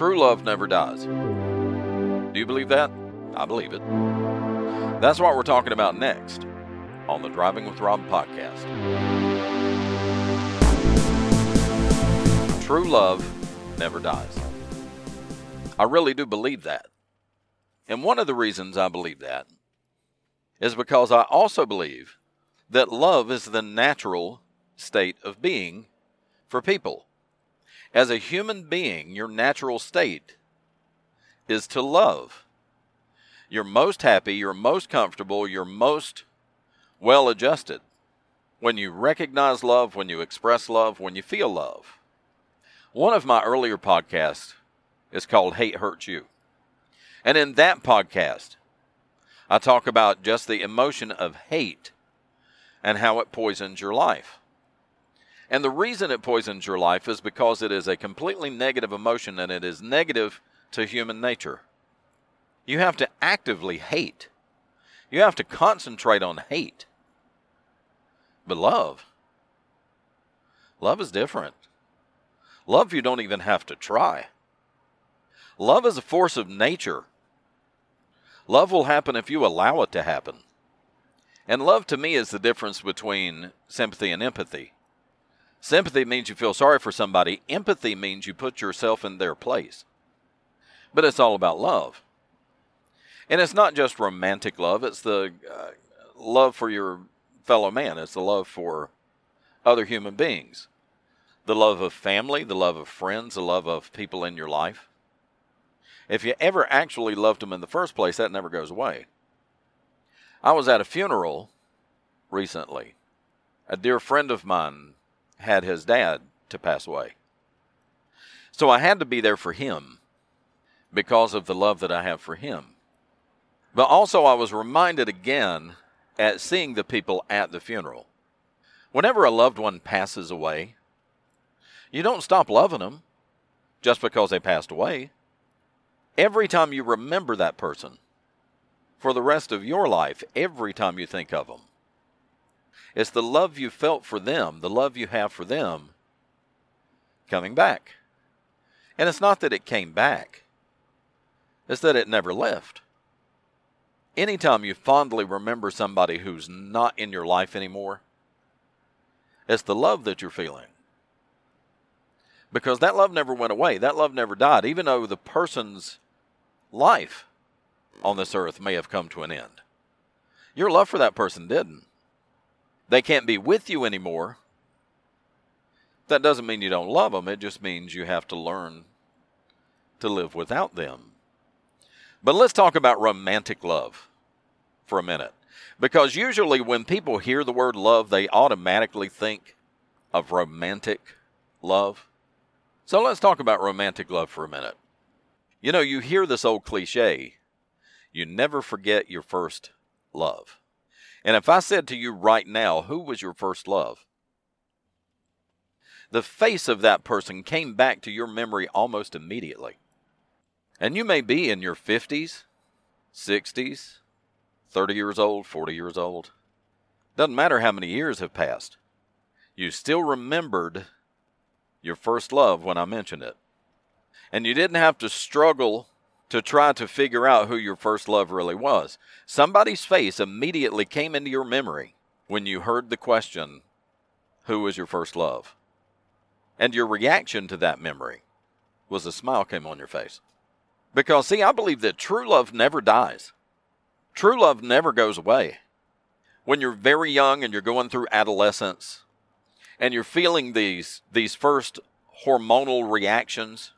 True love never dies. Do you believe that? I believe it. That's what we're talking about next on the Driving with Rob podcast. True love never dies. I really do believe that. And one of the reasons I believe that is because I also believe that love is the natural state of being for people. As a human being, your natural state is to love. You're most happy, you're most comfortable, you're most well adjusted when you recognize love, when you express love, when you feel love. One of my earlier podcasts is called Hate Hurts You. And in that podcast, I talk about just the emotion of hate and how it poisons your life. And the reason it poisons your life is because it is a completely negative emotion and it is negative to human nature. You have to actively hate, you have to concentrate on hate. But love, love is different. Love, you don't even have to try. Love is a force of nature. Love will happen if you allow it to happen. And love to me is the difference between sympathy and empathy. Sympathy means you feel sorry for somebody, empathy means you put yourself in their place. But it's all about love. And it's not just romantic love, it's the uh, love for your fellow man, it's the love for other human beings, the love of family, the love of friends, the love of people in your life. If you ever actually loved them in the first place, that never goes away. I was at a funeral recently. A dear friend of mine had his dad to pass away. So I had to be there for him because of the love that I have for him. But also, I was reminded again at seeing the people at the funeral. Whenever a loved one passes away, you don't stop loving them just because they passed away. Every time you remember that person, for the rest of your life, every time you think of them, it's the love you felt for them, the love you have for them, coming back. And it's not that it came back, it's that it never left. Anytime you fondly remember somebody who's not in your life anymore, it's the love that you're feeling. Because that love never went away, that love never died, even though the person's life on this earth may have come to an end. Your love for that person didn't. They can't be with you anymore. That doesn't mean you don't love them, it just means you have to learn to live without them. But let's talk about romantic love for a minute. Because usually when people hear the word love, they automatically think of romantic love. So let's talk about romantic love for a minute. You know, you hear this old cliche you never forget your first love. And if I said to you right now, who was your first love? The face of that person came back to your memory almost immediately. And you may be in your 50s, 60s, 30 years old, 40 years old. Doesn't matter how many years have passed. You still remembered your first love when I mentioned it. And you didn't have to struggle to try to figure out who your first love really was. Somebody's face immediately came into your memory when you heard the question, Who was your first love? And your reaction to that memory was a smile came on your face. Because, see, I believe that true love never dies, true love never goes away. When you're very young and you're going through adolescence and you're feeling these, these first hormonal reactions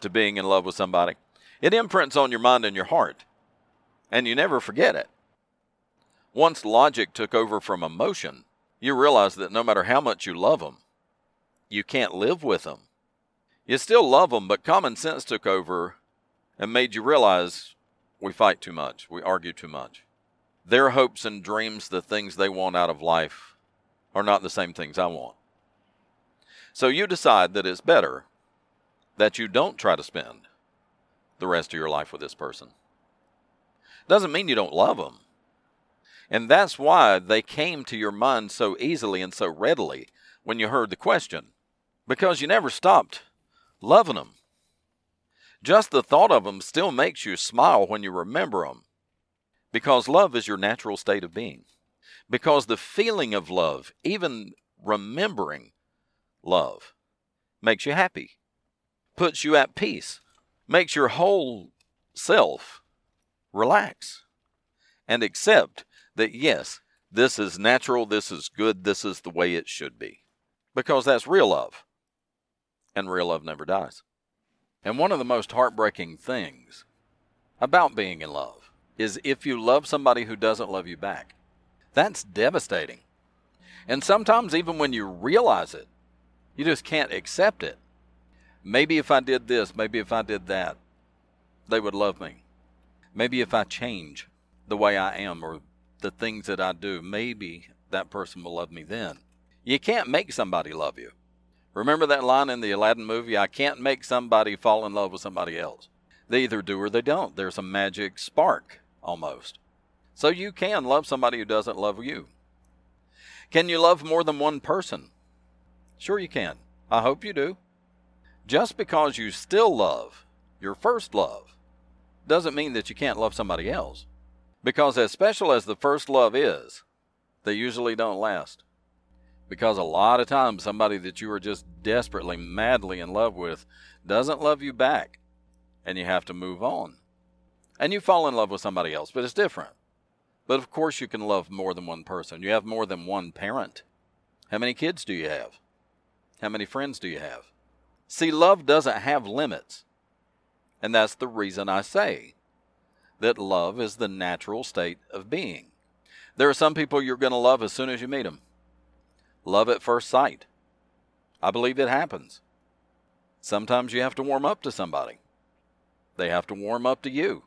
to being in love with somebody, it imprints on your mind and your heart, and you never forget it. Once logic took over from emotion, you realize that no matter how much you love them, you can't live with them. You still love them, but common sense took over and made you realize we fight too much, we argue too much. Their hopes and dreams, the things they want out of life, are not the same things I want. So you decide that it's better that you don't try to spend the rest of your life with this person. Doesn't mean you don't love them. And that's why they came to your mind so easily and so readily when you heard the question, because you never stopped loving them. Just the thought of them still makes you smile when you remember them. Because love is your natural state of being. Because the feeling of love, even remembering love, makes you happy, puts you at peace, makes your whole self relax and accept that, yes, this is natural, this is good, this is the way it should be. Because that's real love. And real love never dies. And one of the most heartbreaking things about being in love is if you love somebody who doesn't love you back. That's devastating. And sometimes, even when you realize it, you just can't accept it. Maybe if I did this, maybe if I did that, they would love me. Maybe if I change the way I am or the things that I do, maybe that person will love me then. You can't make somebody love you. Remember that line in the Aladdin movie? I can't make somebody fall in love with somebody else. They either do or they don't. There's a magic spark almost. So you can love somebody who doesn't love you. Can you love more than one person? Sure, you can. I hope you do. Just because you still love your first love doesn't mean that you can't love somebody else. Because as special as the first love is, they usually don't last. Because a lot of times somebody that you are just desperately, madly in love with doesn't love you back, and you have to move on. And you fall in love with somebody else, but it's different. But of course, you can love more than one person. You have more than one parent. How many kids do you have? How many friends do you have? See, love doesn't have limits. And that's the reason I say that love is the natural state of being. There are some people you're going to love as soon as you meet them. Love at first sight. I believe it happens. Sometimes you have to warm up to somebody, they have to warm up to you.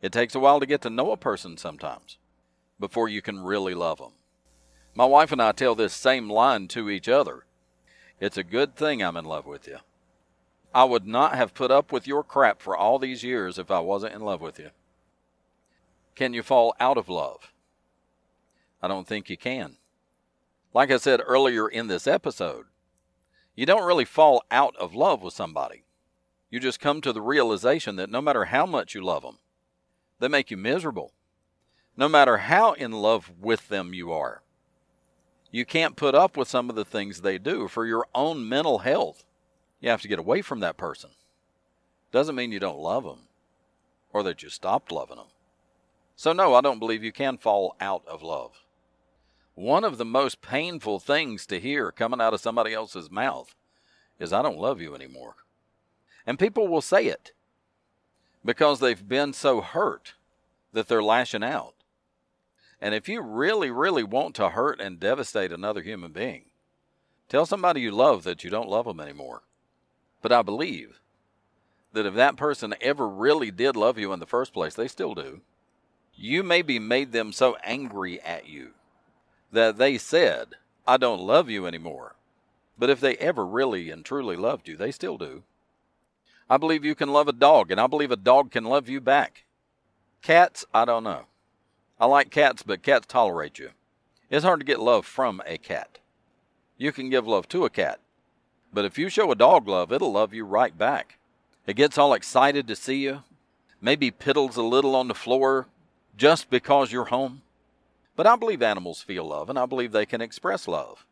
It takes a while to get to know a person sometimes before you can really love them. My wife and I tell this same line to each other It's a good thing I'm in love with you. I would not have put up with your crap for all these years if I wasn't in love with you. Can you fall out of love? I don't think you can. Like I said earlier in this episode, you don't really fall out of love with somebody. You just come to the realization that no matter how much you love them, they make you miserable. No matter how in love with them you are, you can't put up with some of the things they do for your own mental health. You have to get away from that person. Doesn't mean you don't love them or that you stopped loving them. So, no, I don't believe you can fall out of love. One of the most painful things to hear coming out of somebody else's mouth is, I don't love you anymore. And people will say it because they've been so hurt that they're lashing out. And if you really, really want to hurt and devastate another human being, tell somebody you love that you don't love them anymore. But I believe that if that person ever really did love you in the first place, they still do. You maybe made them so angry at you that they said, I don't love you anymore. But if they ever really and truly loved you, they still do. I believe you can love a dog, and I believe a dog can love you back. Cats, I don't know. I like cats, but cats tolerate you. It's hard to get love from a cat. You can give love to a cat, but if you show a dog love, it'll love you right back. It gets all excited to see you, maybe piddles a little on the floor just because you're home. But I believe animals feel love, and I believe they can express love.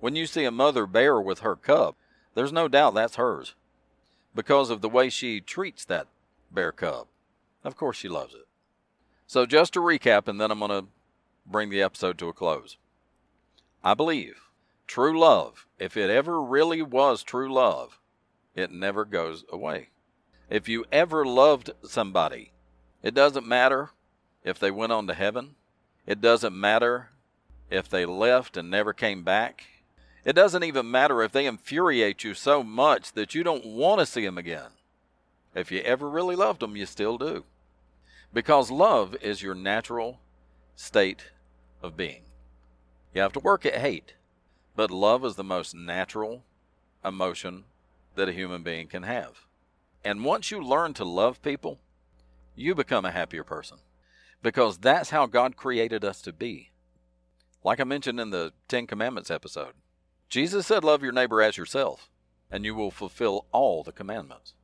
When you see a mother bear with her cub, there's no doubt that's hers because of the way she treats that bear cub. Of course, she loves it. So, just to recap, and then I'm going to bring the episode to a close. I believe true love, if it ever really was true love, it never goes away. If you ever loved somebody, it doesn't matter if they went on to heaven, it doesn't matter if they left and never came back. It doesn't even matter if they infuriate you so much that you don't want to see them again. If you ever really loved them, you still do. Because love is your natural state of being. You have to work at hate, but love is the most natural emotion that a human being can have. And once you learn to love people, you become a happier person because that's how God created us to be. Like I mentioned in the Ten Commandments episode, Jesus said, Love your neighbor as yourself, and you will fulfill all the commandments.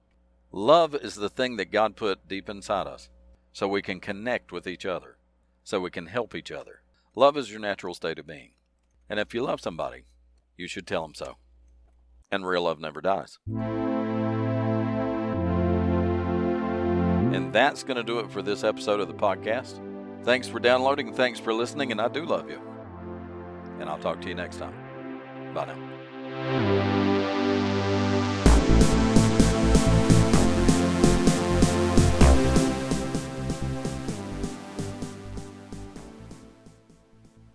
Love is the thing that God put deep inside us so we can connect with each other, so we can help each other. Love is your natural state of being. And if you love somebody, you should tell them so. And real love never dies. And that's going to do it for this episode of the podcast. Thanks for downloading. Thanks for listening. And I do love you. And I'll talk to you next time. Bye now.